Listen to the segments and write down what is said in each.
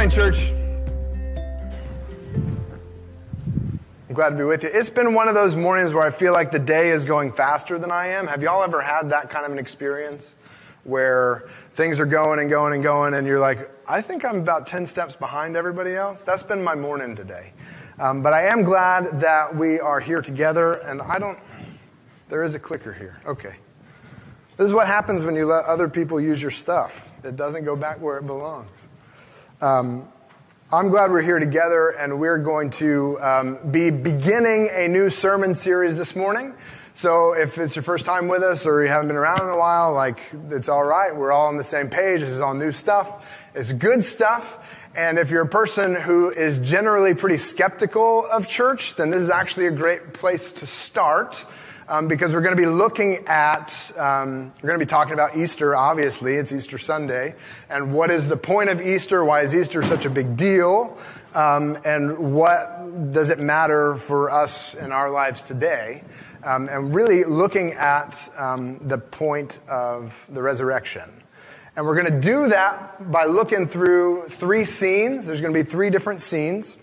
morning, church. I'm glad to be with you. It's been one of those mornings where I feel like the day is going faster than I am. Have y'all ever had that kind of an experience where things are going and going and going, and you're like, I think I'm about 10 steps behind everybody else? That's been my morning today. Um, but I am glad that we are here together, and I don't, there is a clicker here. Okay. This is what happens when you let other people use your stuff, it doesn't go back where it belongs. Um, I'm glad we're here together, and we're going to um, be beginning a new sermon series this morning. So if it's your first time with us or you haven't been around in a while, like, it's all right. We're all on the same page. This is all new stuff. It's good stuff. And if you're a person who is generally pretty skeptical of church, then this is actually a great place to start um, because we're going to be looking at, um, we're going to be talking about Easter, obviously. It's Easter Sunday. And what is the point of Easter? Why is Easter such a big deal? Um, and what does it matter for us in our lives today? Um, and really looking at um, the point of the resurrection. And we're going to do that by looking through three scenes. There's going to be three different scenes.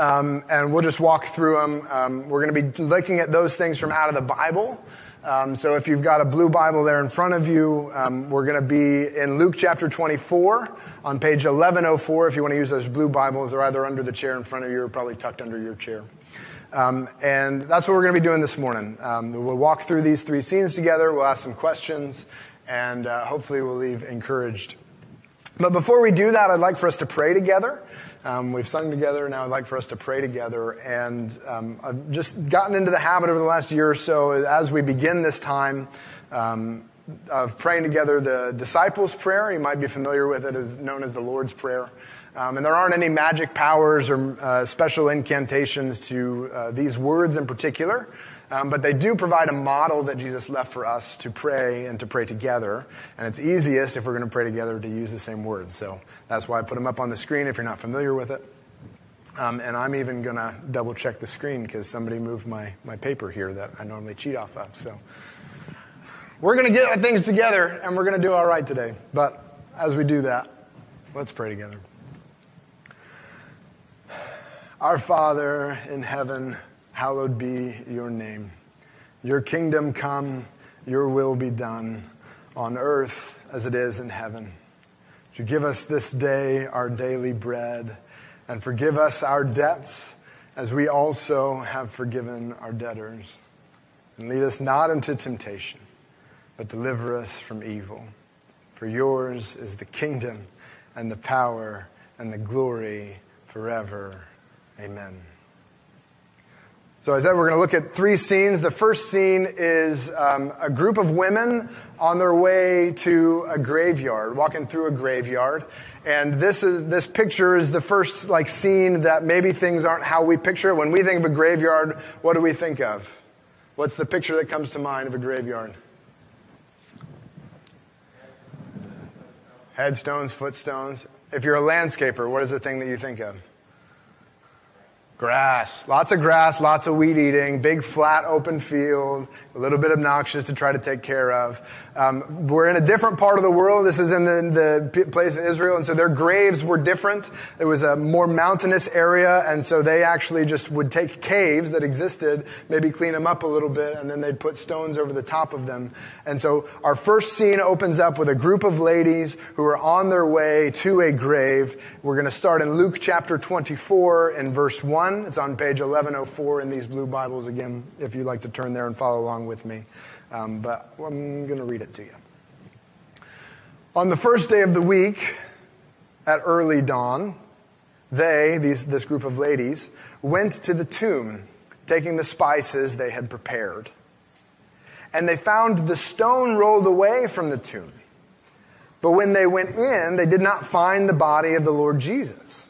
Um, and we'll just walk through them. Um, we're going to be looking at those things from out of the Bible. Um, so if you've got a blue Bible there in front of you, um, we're going to be in Luke chapter 24 on page 1104. If you want to use those blue Bibles, they're either under the chair in front of you or probably tucked under your chair. Um, and that's what we're going to be doing this morning. Um, we'll walk through these three scenes together. We'll ask some questions, and uh, hopefully we'll leave encouraged. But before we do that, I'd like for us to pray together. Um, we've sung together. Now I'd like for us to pray together. And um, I've just gotten into the habit over the last year or so as we begin this time um, of praying together the disciples' prayer. You might be familiar with it as known as the Lord's Prayer. Um, and there aren't any magic powers or uh, special incantations to uh, these words in particular. Um, but they do provide a model that Jesus left for us to pray and to pray together. And it's easiest if we're going to pray together to use the same words. So that's why I put them up on the screen if you're not familiar with it. Um, and I'm even going to double check the screen because somebody moved my, my paper here that I normally cheat off of. So we're going to get things together and we're going to do all right today. But as we do that, let's pray together. Our Father in heaven, hallowed be your name. Your kingdom come, your will be done on earth as it is in heaven. To give us this day our daily bread and forgive us our debts as we also have forgiven our debtors. And lead us not into temptation, but deliver us from evil. For yours is the kingdom and the power and the glory forever. Amen. So, as I said, we're going to look at three scenes. The first scene is um, a group of women on their way to a graveyard, walking through a graveyard. And this is this picture is the first like scene that maybe things aren't how we picture it. When we think of a graveyard, what do we think of? What's the picture that comes to mind of a graveyard? Headstones, footstones. If you're a landscaper, what is the thing that you think of? Grass. Lots of grass, lots of weed eating, big flat open field, a little bit obnoxious to try to take care of. Um, we're in a different part of the world. This is in the, the place in Israel, and so their graves were different. It was a more mountainous area, and so they actually just would take caves that existed, maybe clean them up a little bit, and then they'd put stones over the top of them. And so our first scene opens up with a group of ladies who are on their way to a grave. We're going to start in Luke chapter 24 in verse 1. It's on page 1104 in these blue Bibles again, if you'd like to turn there and follow along with me, um, but I'm going to read it to you. On the first day of the week, at early dawn, they, these, this group of ladies, went to the tomb, taking the spices they had prepared. And they found the stone rolled away from the tomb. But when they went in, they did not find the body of the Lord Jesus.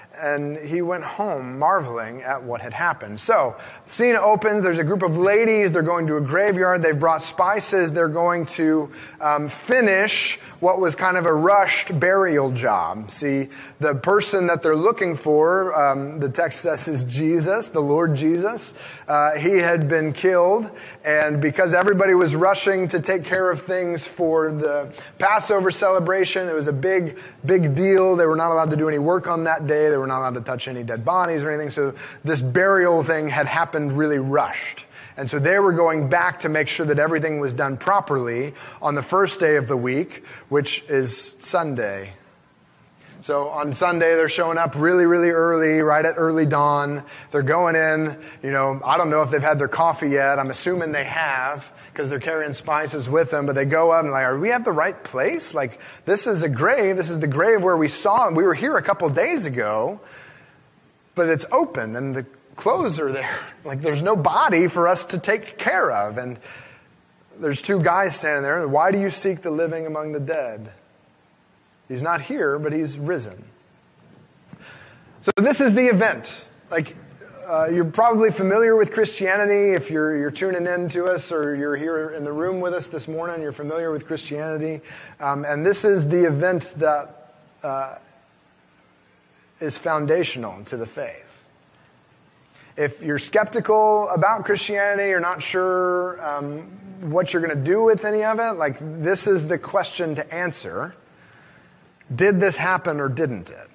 and he went home marveling at what had happened. So, the scene opens. There's a group of ladies. They're going to a graveyard. They've brought spices. They're going to um, finish what was kind of a rushed burial job. See, the person that they're looking for, um, the text says is Jesus, the Lord Jesus. Uh, he had been killed, and because everybody was rushing to take care of things for the Passover celebration, it was a big, big deal. They were not allowed to do any work on that day. They were not allowed to touch any dead bodies or anything. So this burial thing had happened really rushed. And so they were going back to make sure that everything was done properly on the first day of the week, which is Sunday. So on Sunday, they're showing up really, really early, right at early dawn. They're going in. You know, I don't know if they've had their coffee yet. I'm assuming they have because they're carrying spices with them. But they go up and like, are we at the right place? Like, this is a grave. This is the grave where we saw. We were here a couple days ago, but it's open and the clothes are there. Like there's no body for us to take care of. And there's two guys standing there. Why do you seek the living among the dead? He's not here, but he's risen. So this is the event. Like uh, you're probably familiar with Christianity if you're, you're tuning in to us or you're here in the room with us this morning. You're familiar with Christianity. Um, and this is the event that uh, is foundational to the faith if you're skeptical about Christianity, you're not sure um, what you're going to do with any of it, like this is the question to answer. Did this happen or didn't it?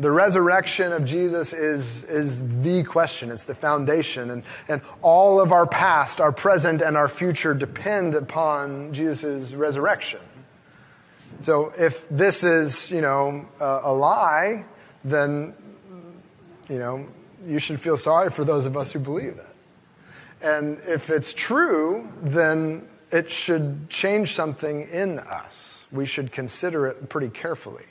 The resurrection of Jesus is, is the question. It's the foundation. And, and all of our past, our present, and our future depend upon Jesus' resurrection. So if this is, you know, a, a lie, then, you know, you should feel sorry for those of us who believe it. And if it's true, then it should change something in us. We should consider it pretty carefully.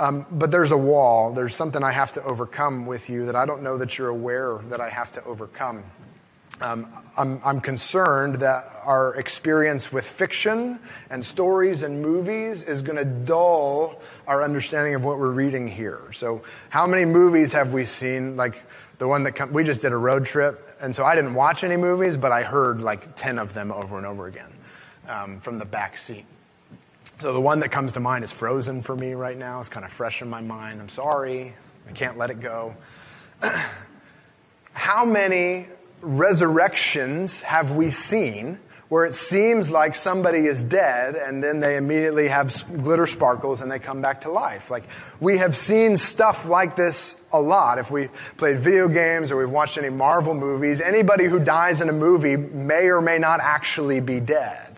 Um, but there's a wall. There's something I have to overcome with you that I don't know that you're aware that I have to overcome. Um, I'm, I'm, concerned that our experience with fiction and stories and movies is going to dull our understanding of what we're reading here. So, how many movies have we seen? Like the one that we just did a road trip, and so I didn't watch any movies, but I heard like 10 of them over and over again um, from the back seat. So, the one that comes to mind is Frozen for me right now. It's kind of fresh in my mind. I'm sorry, I can't let it go. how many resurrections have we seen where it seems like somebody is dead and then they immediately have glitter sparkles and they come back to life? Like, we have seen stuff like this a lot. If we've played video games or we've watched any Marvel movies, anybody who dies in a movie may or may not actually be dead.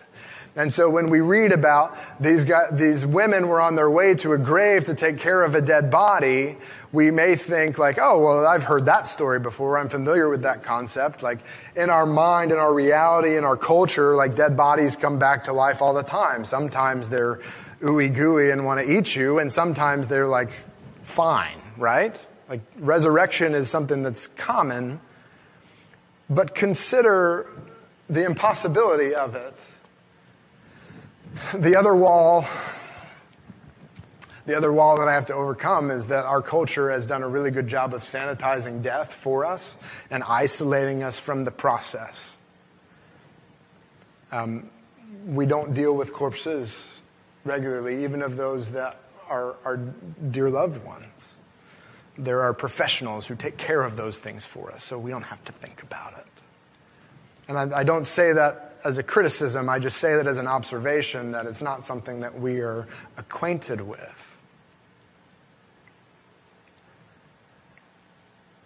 And so when we read about these, guys, these women were on their way to a grave to take care of a dead body, we may think like, oh, well, I've heard that story before. I'm familiar with that concept. Like in our mind, in our reality, in our culture, like dead bodies come back to life all the time. Sometimes they're ooey gooey and want to eat you, and sometimes they're like fine, right? Like resurrection is something that's common, but consider the impossibility of it. The other wall the other wall that I have to overcome is that our culture has done a really good job of sanitizing death for us and isolating us from the process. Um, we don't deal with corpses regularly, even of those that are our dear loved ones. There are professionals who take care of those things for us, so we don't have to think about it. And I, I don't say that as a criticism, I just say that as an observation that it's not something that we are acquainted with.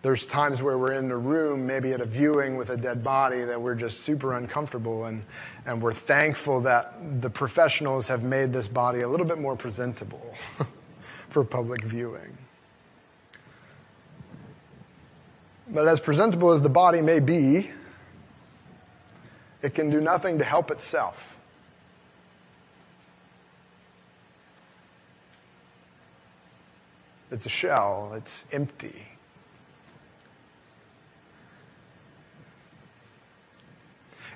there's times where we're in the room, maybe at a viewing with a dead body, that we're just super uncomfortable. And, and we're thankful that the professionals have made this body a little bit more presentable for public viewing. But as presentable as the body may be, it can do nothing to help itself. It's a shell, it's empty.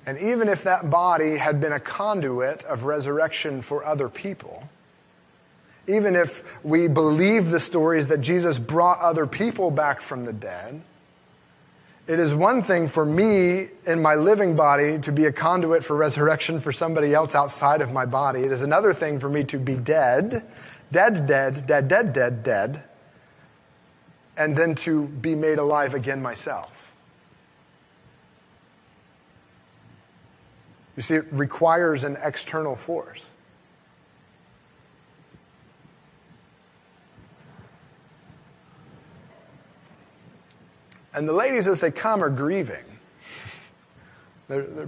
And even if that body had been a conduit of resurrection for other people, even if we believe the stories that Jesus brought other people back from the dead, it is one thing for me in my living body to be a conduit for resurrection for somebody else outside of my body. It is another thing for me to be dead, dead, dead, dead, dead, dead, dead, and then to be made alive again myself. You see, it requires an external force. And the ladies, as they come, are grieving. They're, they're,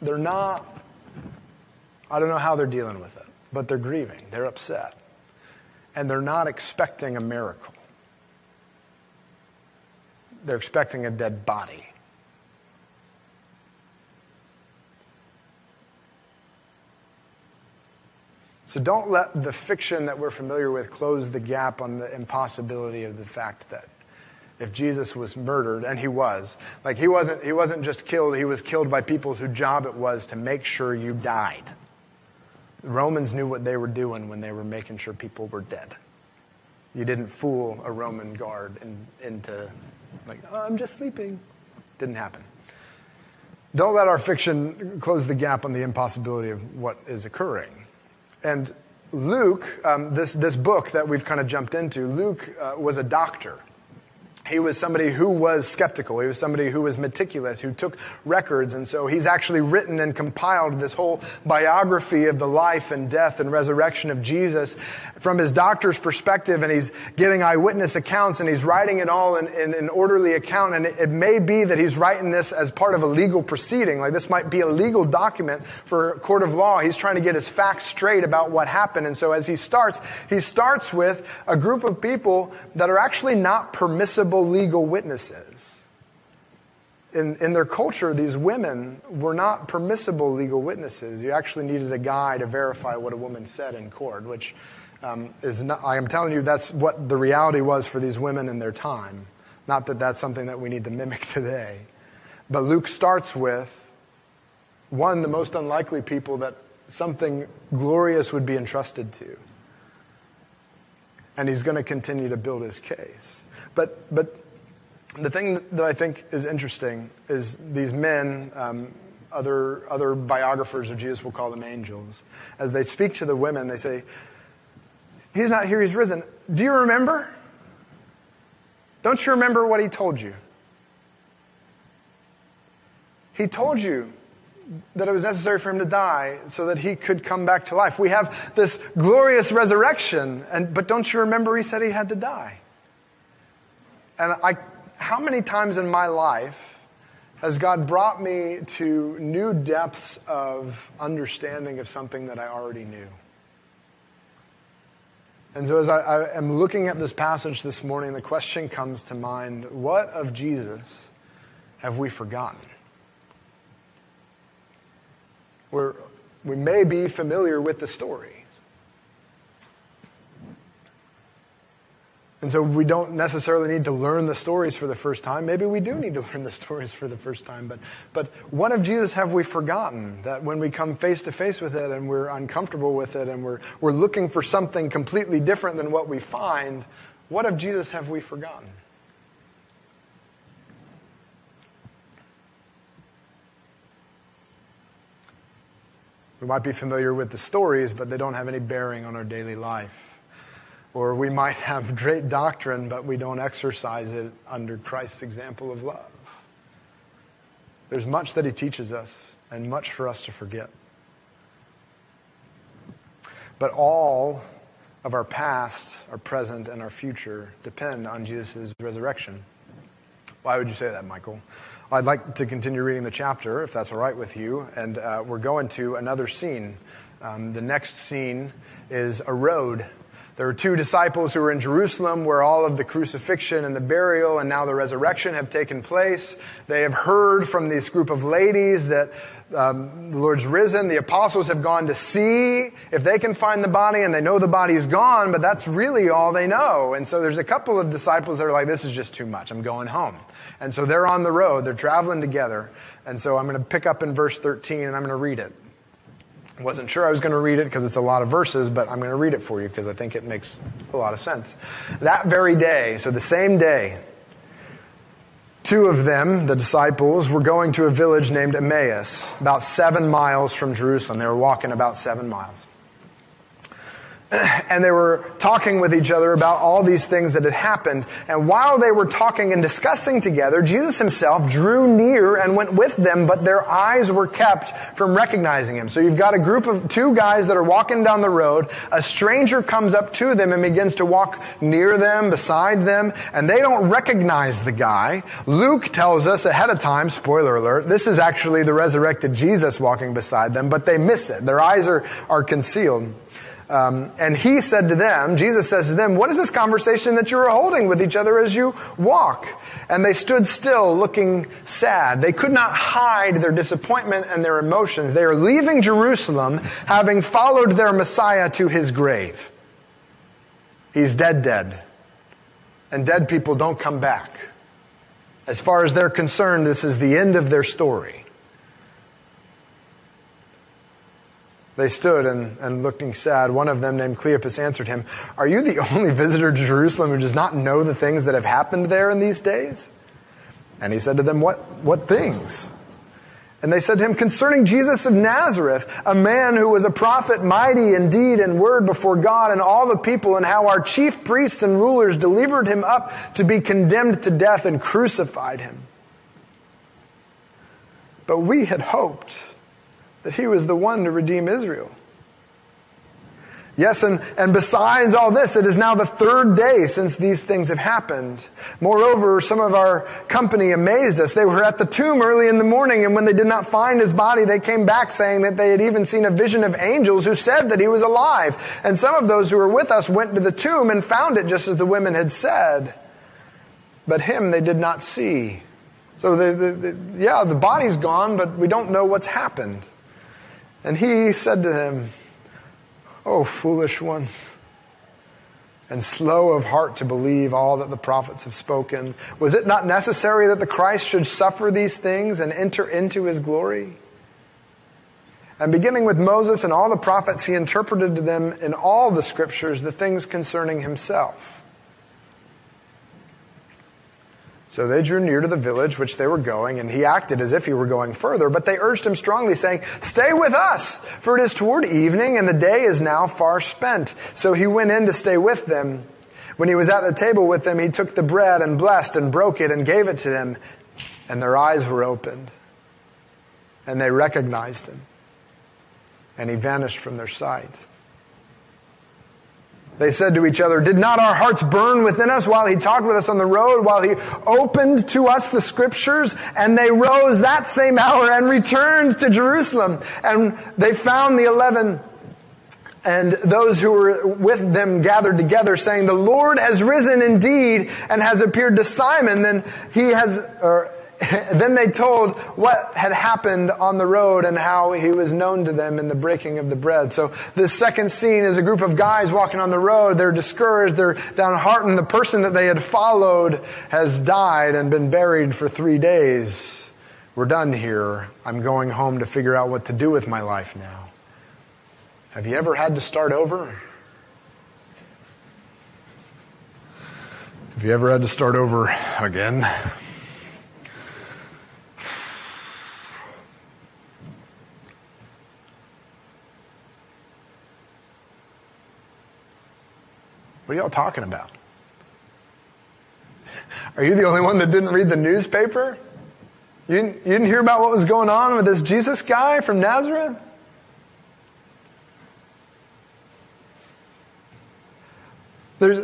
they're not, I don't know how they're dealing with it, but they're grieving. They're upset. And they're not expecting a miracle, they're expecting a dead body. So don't let the fiction that we're familiar with close the gap on the impossibility of the fact that if Jesus was murdered, and he was, like he wasn't, he wasn't just killed, he was killed by people whose job it was to make sure you died. The Romans knew what they were doing when they were making sure people were dead. You didn't fool a Roman guard in, into, like, oh, I'm just sleeping. Didn't happen. Don't let our fiction close the gap on the impossibility of what is occurring. And Luke, um, this, this book that we've kind of jumped into, Luke uh, was a doctor. He was somebody who was skeptical. He was somebody who was meticulous, who took records. And so he's actually written and compiled this whole biography of the life and death and resurrection of Jesus from his doctor's perspective. And he's getting eyewitness accounts and he's writing it all in, an orderly account. And it, it may be that he's writing this as part of a legal proceeding. Like this might be a legal document for a court of law. He's trying to get his facts straight about what happened. And so as he starts, he starts with a group of people that are actually not permissible legal witnesses. In, in their culture, these women were not permissible legal witnesses. You actually needed a guy to verify what a woman said in court, which um, is not, I am telling you that's what the reality was for these women in their time. Not that that's something that we need to mimic today. But Luke starts with one, the most unlikely people that something glorious would be entrusted to. And he's going to continue to build his case. But, but the thing that I think is interesting is these men, um, other, other biographers of Jesus will call them angels, as they speak to the women, they say, He's not here, he's risen. Do you remember? Don't you remember what he told you? He told you that it was necessary for him to die so that he could come back to life. We have this glorious resurrection, and, but don't you remember he said he had to die? And I, how many times in my life has God brought me to new depths of understanding of something that I already knew? And so, as I, I, am looking at this passage this morning, the question comes to mind what of Jesus have we forgotten? We're, we may be familiar with the story. And so we don't necessarily need to learn the stories for the first time. Maybe we do need to learn the stories for the first time. But, but what of Jesus have we forgotten? That when we come face to face with it and we're uncomfortable with it and we're, we're looking for something completely different than what we find, what of Jesus have we forgotten? We might be familiar with the stories, but they don't have any bearing on our daily life. Or we might have great doctrine, but we don't exercise it under Christ's example of love. There's much that he teaches us and much for us to forget. But all of our past, our present, and our future depend on Jesus' resurrection. Why would you say that, Michael? I'd like to continue reading the chapter, if that's all right with you, and uh, we're going to another scene. Um, the next scene is a road There were two disciples who were in Jerusalem where all of the crucifixion and the burial and now the resurrection have taken place. They have heard from this group of ladies that um, the Lord's risen. The apostles have gone to see if they can find the body, and they know the body is gone, but that's really all they know. And so there's a couple of disciples that are like, this is just too much. I'm going home. And so they're on the road, they're traveling together. And so I'm going to pick up in verse 13 and I'm going to read it. Wasn't sure I was going to read it because it's a lot of verses, but I'm going to read it for you because I think it makes a lot of sense. That very day, so the same day, two of them, the disciples, were going to a village named Emmaus, about seven miles from Jerusalem. They were walking about seven miles and they were talking with each other about all these things that had happened. And while they were talking and discussing together, Jesus himself drew near and went with them, but their eyes were kept from recognizing him. So you've got a group of two guys that are walking down the road. A stranger comes up to them and begins to walk near them, beside them, and they don't recognize the guy. Luke tells us ahead of time, spoiler alert, this is actually the resurrected Jesus walking beside them, but they miss it. Their eyes are, are concealed. Um, and he said to them, Jesus says to them, What is this conversation that you are holding with each other as you walk? And they stood still, looking sad. They could not hide their disappointment and their emotions. They are leaving Jerusalem, having followed their Messiah to his grave. He's dead, dead. And dead people don't come back. As far as they're concerned, this is the end of their story. They stood and, and looking sad. One of them, named Cleopas, answered him, Are you the only visitor to Jerusalem who does not know the things that have happened there in these days? And he said to them, What, what things? And they said to him, Concerning Jesus of Nazareth, a man who was a prophet, mighty in deed and word before God and all the people, and how our chief priests and rulers delivered him up to be condemned to death and crucified him. But we had hoped that he was the one to redeem Israel. Yes, and, and besides all this, it is now the third day since these things have happened. Moreover, some of our company amazed us. They were at the tomb early in the morning, and when they did not find his body, they came back saying that they had even seen a vision of angels who said that he was alive. And some of those who were with us went to the tomb and found it just as the women had said. But him they did not see. So, the, yeah, the body's gone, but we don't know what's happened. And he said to them, Oh, foolish ones, and slow of heart to believe all that the prophets have spoken. Was it not necessary that the Christ should suffer these things and enter into his glory? And beginning with Moses and all the prophets, he interpreted to them in all the scriptures the things concerning himself. So they drew near to the village which they were going, and he acted as if he were going further. But they urged him strongly, saying, Stay with us, for it is toward evening, and the day is now far spent. So he went in to stay with them. When he was at the table with them, he took the bread and blessed and broke it and gave it to them, and their eyes were opened, and they recognized him, and he vanished from their sight. They said to each other, Did not our hearts burn within us while he talked with us on the road, while he opened to us the scriptures? And they rose that same hour and returned to Jerusalem. And they found the eleven and those who were with them gathered together, saying, The Lord has risen indeed and has appeared to Simon. Then he has, then they told what had happened on the road and how he was known to them in the breaking of the bread. So this second scene is a group of guys walking on the road. They're discouraged. They're downhearted. The person that they had followed has died and been buried for three days. We're done here. I'm going home to figure out what to do with my life now. Have you ever had to start over? Have you ever had to start over again? What are y'all talking about? Are you the only one that didn't read the newspaper? You didn't, you didn't hear about what was going on with this Jesus guy from Nazareth? There's,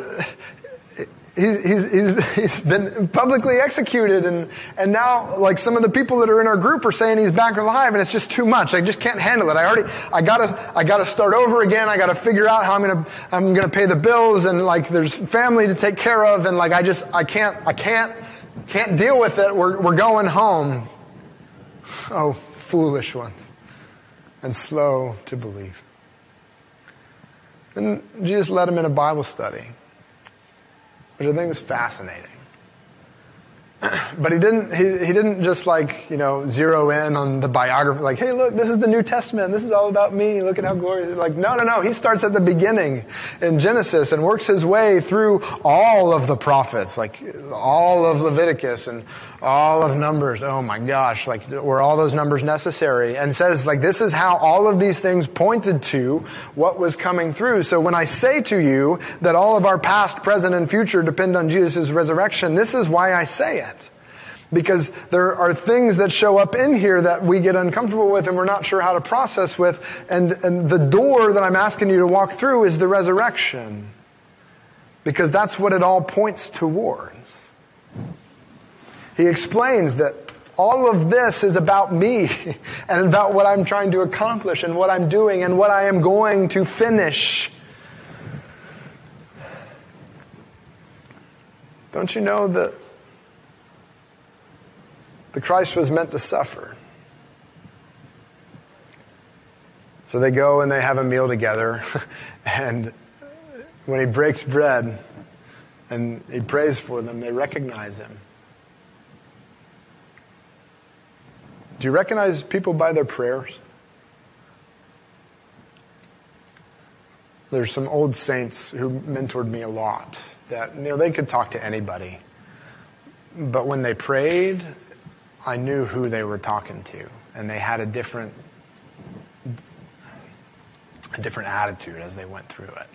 he's, he's, he's, been publicly executed and, and now like some of the people that are in our group are saying he's back alive and it's just too much. I just can't handle it. I already i gotta i gotta start over again. I gotta figure out how i'm gonna i'm gonna pay the bills and like there's family to take care of and like i just i can't i can't can't deal with it. We're, we're going home. Oh foolish ones and slow to believe. And jesus led him in a bible study which I think was fascinating. But he didn't, he, he didn't just like, you know, zero in on the biography, like, hey, look, this is the New Testament. This is all about me. Look at how glorious. Like, no, no, no. He starts at the beginning in Genesis and works his way through all of the prophets, like all of Leviticus and all of numbers. Oh my gosh, like were all those numbers necessary? And says like this is how all of these things pointed to what was coming through. So when I say to you that all of our past, present, and future depend on Jesus' resurrection, this is why I say it. Because there are things that show up in here that we get uncomfortable with and we're not sure how to process with. And, and the door that I'm asking you to walk through is the resurrection. Because that's what it all points towards. He explains that all of this is about me and about what I'm trying to accomplish and what I'm doing and what I am going to finish. Don't you know that the Christ was meant to suffer? So they go and they have a meal together, and when he breaks bread and he prays for them, they recognize him. Do you recognize people by their prayers? There's some old saints who mentored me a lot that you know they could talk to anybody. But when they prayed, I knew who they were talking to and they had a different a different attitude as they went through it.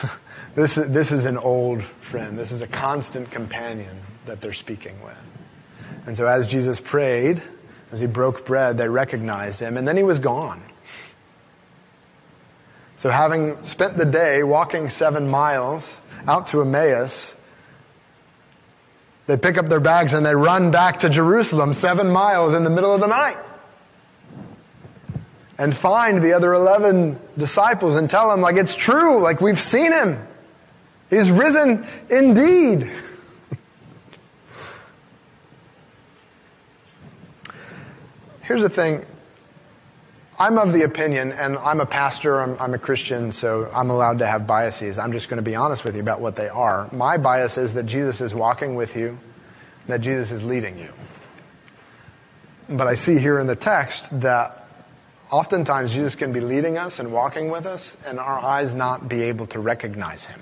this, this is an old friend. This is a constant companion that they're speaking with. And so as Jesus prayed, as he broke bread, they recognized him, and then he was gone. So, having spent the day walking seven miles out to Emmaus, they pick up their bags and they run back to Jerusalem seven miles in the middle of the night and find the other 11 disciples and tell them, like, it's true, like, we've seen him. He's risen indeed. Here's the thing I'm of the opinion, and I'm a pastor, I'm, I'm, a Christian, so I'm allowed to have biases. I'm just going to be honest with you about what they are. My bias is that Jesus is walking with you, that Jesus is leading you. But I see here in the text that oftentimes Jesus can be leading us and walking with us, and our eyes not be able to recognize him.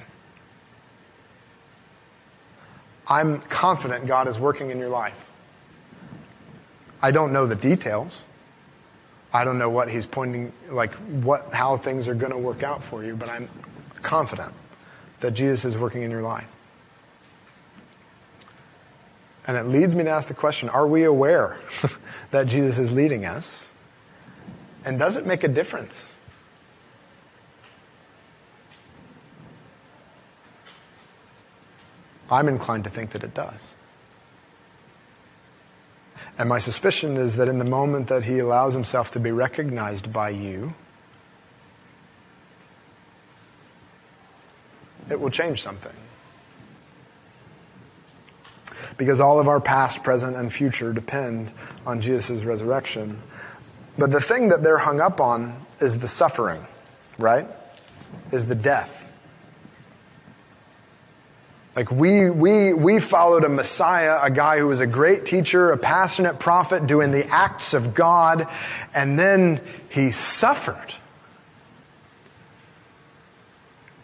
I'm confident God is working in your life. I don't know the details. I don't know what he's pointing, like what, how things are going to work out for you, but I'm confident that Jesus is working in your life. And it leads me to ask the question are we aware that Jesus is leading us? And does it make a difference? I'm inclined to think that it does. And my suspicion is that in the moment that he allows himself to be recognized by you, it will change something. Because all of our past, present, and future depend on Jesus' resurrection. But the thing that they're hung up on is the suffering, right? Is the death. Like we, we, we followed a Messiah, a guy who was a great teacher, a passionate prophet doing the acts of God, and then he suffered.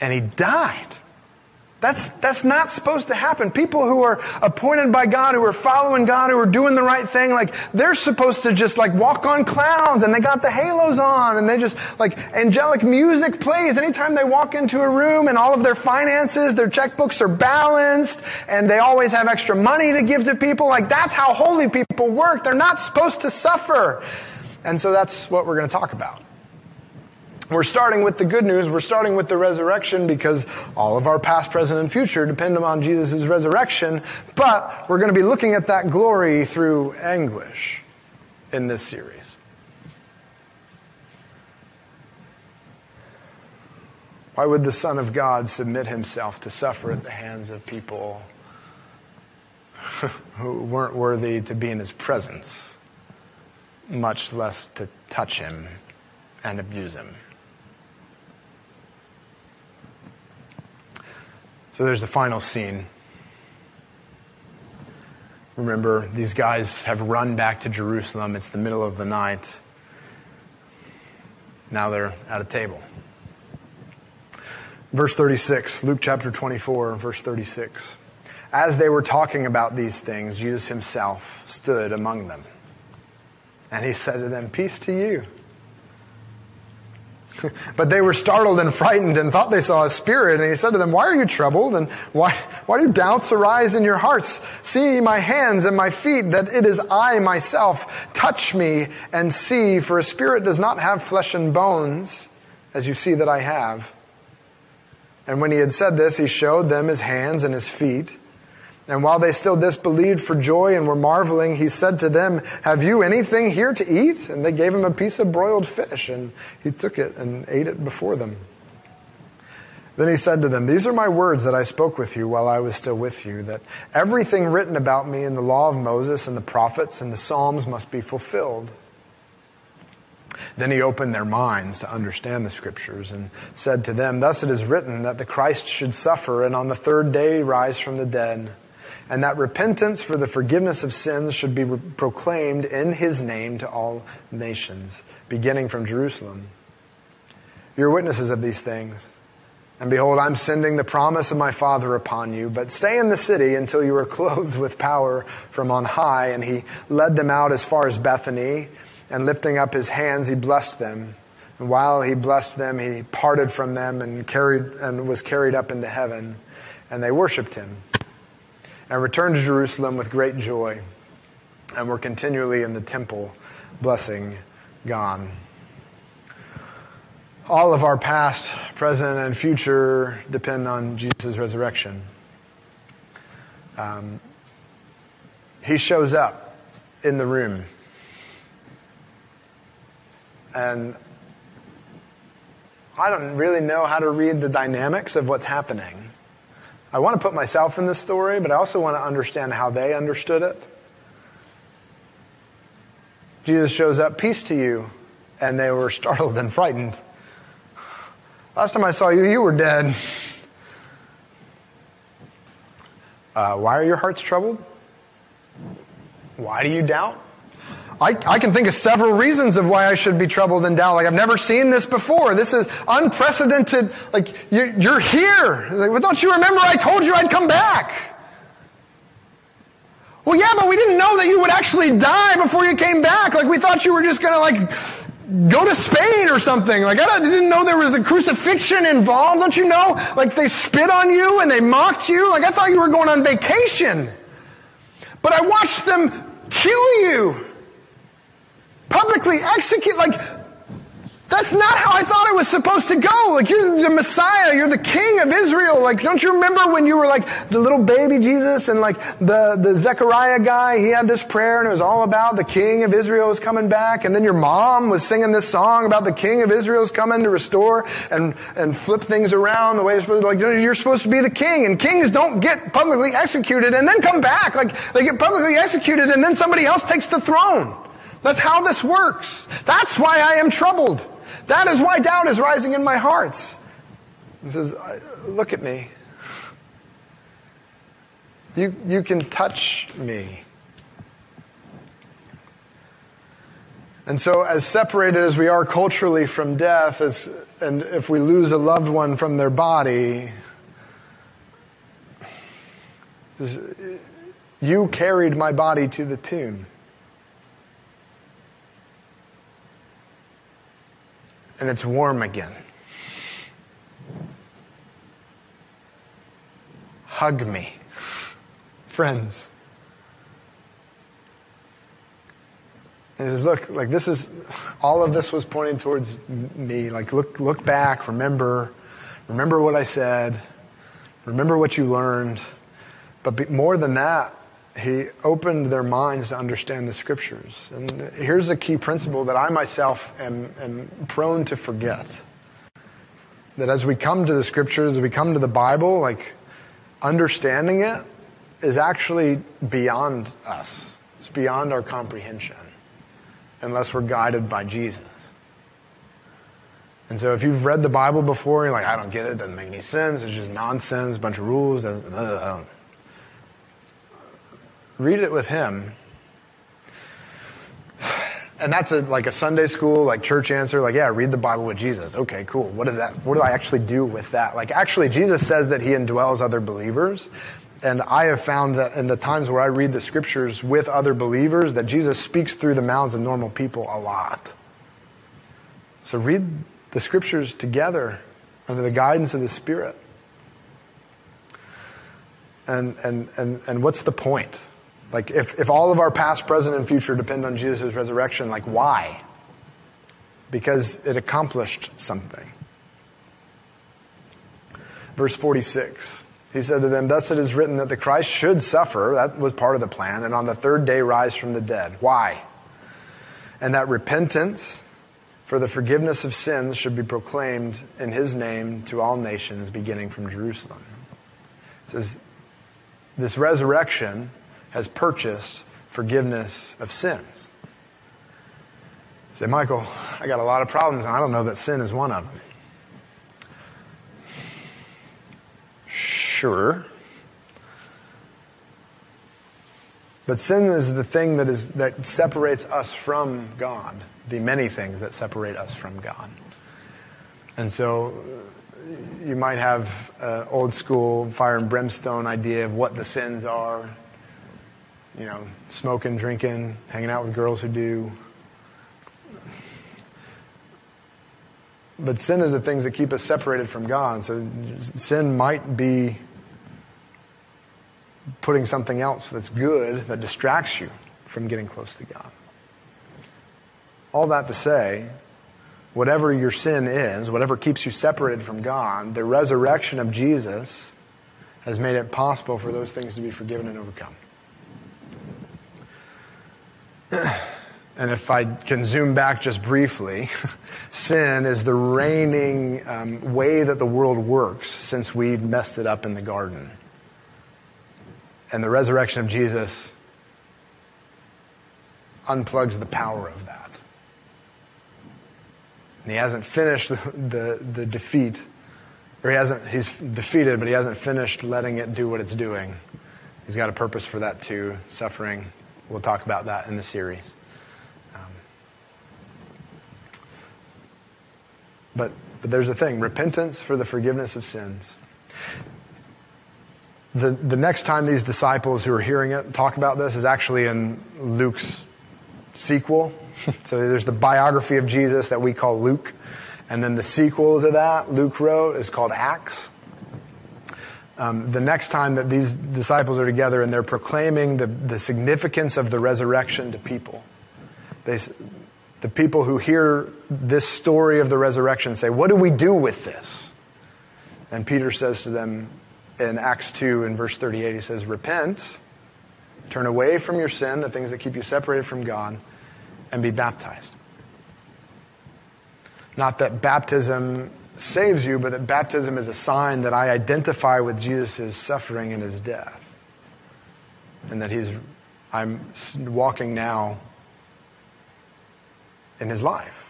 And he died. That's, that's not supposed to happen. People who are appointed by God, who are following God, who are doing the right thing, like, they're supposed to just like walk on clouds and they got the halos on and they just like angelic music plays anytime they walk into a room and all of their finances, their checkbooks are balanced and they always have extra money to give to people. Like, that's how holy people work. They're not supposed to suffer. And so that's what we're going to talk about. We're starting with the good news. We're starting with the resurrection because all of our past, present, and future depend upon Jesus' resurrection. But we're going to be looking at that glory through anguish in this series. Why would the Son of God submit himself to suffer at the hands of people who weren't worthy to be in his presence, much less to touch him and abuse him? So there's the final scene. Remember, these guys have run back to Jerusalem. It's the middle of the night. Now they're at a table. Verse 36, Luke chapter 24, verse 36. As they were talking about these things, Jesus himself stood among them. And he said to them, Peace to you. but they were startled and frightened and thought they saw a spirit. And he said to them, Why are you troubled? And why, why do doubts arise in your hearts? See my hands and my feet, that it is I myself. Touch me and see, for a spirit does not have flesh and bones, as you see that I have. And when he had said this, he showed them his hands and his feet. And while they still disbelieved for joy and were marveling, he said to them, Have you anything here to eat? And they gave him a piece of broiled fish, and he took it and ate it before them. Then he said to them, These are my words that I spoke with you while I was still with you, that everything written about me in the law of Moses and the prophets and the Psalms must be fulfilled. Then he opened their minds to understand the scriptures and said to them, Thus it is written that the Christ should suffer and on the third day rise from the dead and that repentance for the forgiveness of sins should be proclaimed in his name to all nations, beginning from Jerusalem. You're witnesses of these things. And behold, I'm sending the promise of my Father upon you, but stay in the city until you are clothed with power from on high. And he led them out as far as Bethany, and lifting up his hands, he blessed them. And while he blessed them, he parted from them and carried and was carried up into heaven, and they worshiped him and returned to Jerusalem with great joy and were continually in the temple blessing God. All of our past, present, and future depend on Jesus' resurrection. Um, he shows up in the room. And I don't really know how to read the dynamics of what's happening. I want to put myself in the story, but I also want to understand how they understood it. Jesus shows up, peace to you, and they were startled and frightened. Last time I saw you, you were dead. Uh, why are your hearts troubled? Why do you doubt? I, I can think of several reasons of why I should be troubled and doubt. Like, I've never seen this before. This is unprecedented. Like, you're, you're here. Like, well, don't you remember I told you I'd come back? Well, yeah, but we didn't know that you would actually die before you came back. Like, we thought you were just gonna, like, go to Spain or something. Like, I didn't know there was a crucifixion involved. Don't you know? Like, they spit on you and they mocked you. Like, I thought you were going on vacation. But I watched them kill you publicly execute. Like, that's not how I thought it was supposed to go. Like, you're the Messiah. You're the King of Israel. Like, don't you remember when you were like the little baby Jesus and like the, the Zechariah guy? He had this prayer and it was all about the King of Israel is coming back. And then your mom was singing this song about the King of Israel is coming to restore and, and flip things around the way it's supposed to. Like, you're supposed to be the king. And kings don't get publicly executed and then come back. Like, they get publicly executed and then somebody else takes the throne. That's how this works. That's why I am troubled. That is why doubt is rising in my heart. He says, Look at me. You, you can touch me. And so, as separated as we are culturally from death, as, and if we lose a loved one from their body, you carried my body to the tomb. And it's warm again. Hug me, friends. And he says, look, like this is, all of this was pointing towards me. Like look, look back, remember, remember what I said, remember what you learned. But more than that, he opened their minds to understand the scriptures. And here's a key principle that I myself am, am prone to forget. That as we come to the scriptures, as we come to the Bible, like understanding it is actually beyond us. It's beyond our comprehension unless we're guided by Jesus. And so if you've read the Bible before, you're like, I don't get it, it doesn't make any sense, it's just nonsense, bunch of rules. Read it with him. And that's a, like a Sunday school, like church answer, like, yeah, read the Bible with Jesus. Okay, cool. What is that? What do I actually do with that? Like, actually, Jesus says that he indwells other believers. And I have found that in the times where I read the scriptures with other believers, that Jesus speaks through the mouths of normal people a lot. So read the scriptures together under the guidance of the Spirit. And, and, and, and what's the point? Like, if, if all of our past, present, and future depend on Jesus' resurrection, like, why? Because it accomplished something. Verse 46. He said to them, Thus it is written that the Christ should suffer, that was part of the plan, and on the third day rise from the dead. Why? And that repentance for the forgiveness of sins should be proclaimed in his name to all nations, beginning from Jerusalem. It says, This resurrection has purchased forgiveness of sins. You say, Michael, I got a lot of problems, and I don't know that sin is one of them. Sure. But sin is the thing that, is, that separates us from God, the many things that separate us from God. And so uh, you might have an old school fire and brimstone idea of what the sins are. You know, smoking, drinking, hanging out with girls who do. But sin is the things that keep us separated from God. So sin might be putting something else that's good that distracts you from getting close to God. All that to say, whatever your sin is, whatever keeps you separated from God, the resurrection of Jesus has made it possible for those things to be forgiven and overcome. and if I can zoom back just briefly, sin is the reigning um, way that the world works since we messed it up in the garden and the resurrection of Jesus unplugs the power of that. And he hasn't finished the, the, the, defeat, or he hasn't, he's defeated, but he hasn't finished letting it do what it's doing. He's got a purpose for that too, suffering. We'll talk about that in the series. Um, but, but there's a thing repentance for the forgiveness of sins the, the next time these disciples who are hearing it talk about this is actually in Luke's sequel. so there's the biography of Jesus that we call Luke. And then the sequel to that, Luke wrote, is called Acts. Um, the next time that these disciples are together and they're proclaiming the, the significance of the resurrection to people, they, the people who hear this story of the resurrection say, What do we do with this? And Peter says to them, in Acts 2 in verse 38, he says, Repent, turn away from your sin, the things that keep you separated from God, and be baptized. Not that baptism saves you, but that baptism is a sign that I identify with Jesus' suffering and his death. And that he's, I'm walking now in his life.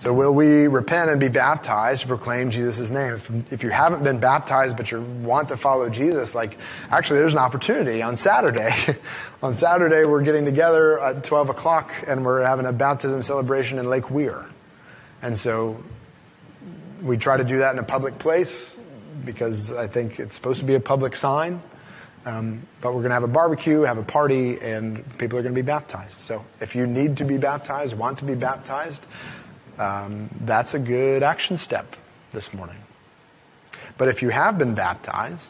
So will we repent and be baptized to proclaim Jesus' name? If, if, you haven't been baptized but you want to follow Jesus, like actually there's an opportunity on Saturday. on Saturday we're getting together at 12 o'clock and we're having a baptism celebration in Lake Weir. And so we try to do that in a public place because I think it's supposed to be a public sign. Um, but we're going to have a barbecue, have a party, and people are going to be baptized. So if you need to be baptized, want to be baptized, um, that's a good action step this morning. But if you have been baptized,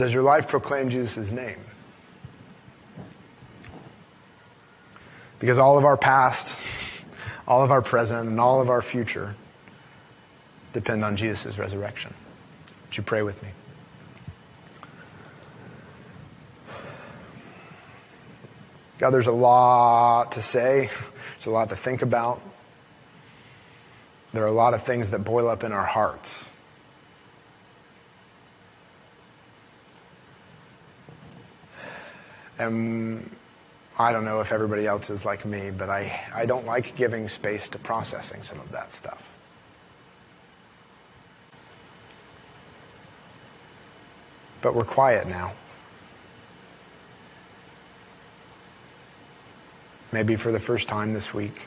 Does your life proclaim Jesus' name? Because all of our past, all of our present, and all of our future depend on Jesus' resurrection. Would you pray with me? God, there's a lot to say, there's a lot to think about. There are a lot of things that boil up in our hearts. And I don't know if everybody else is like me, but I, I don't like giving space to processing some of that stuff. But we're quiet now. maybe for the first time this week.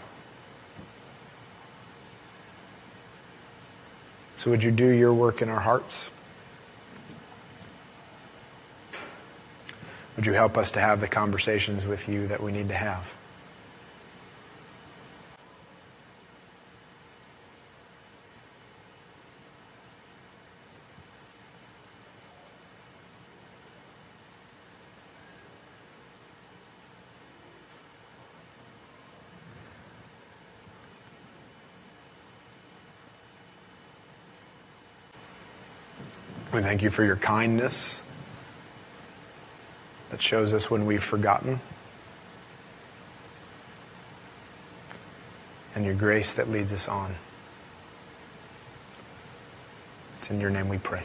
So, would you do your work in our hearts? Would you help us to have the conversations with you that we need to have? We thank you for your kindness that shows us when we've forgotten, and your grace that leads us on. It's in your name we pray.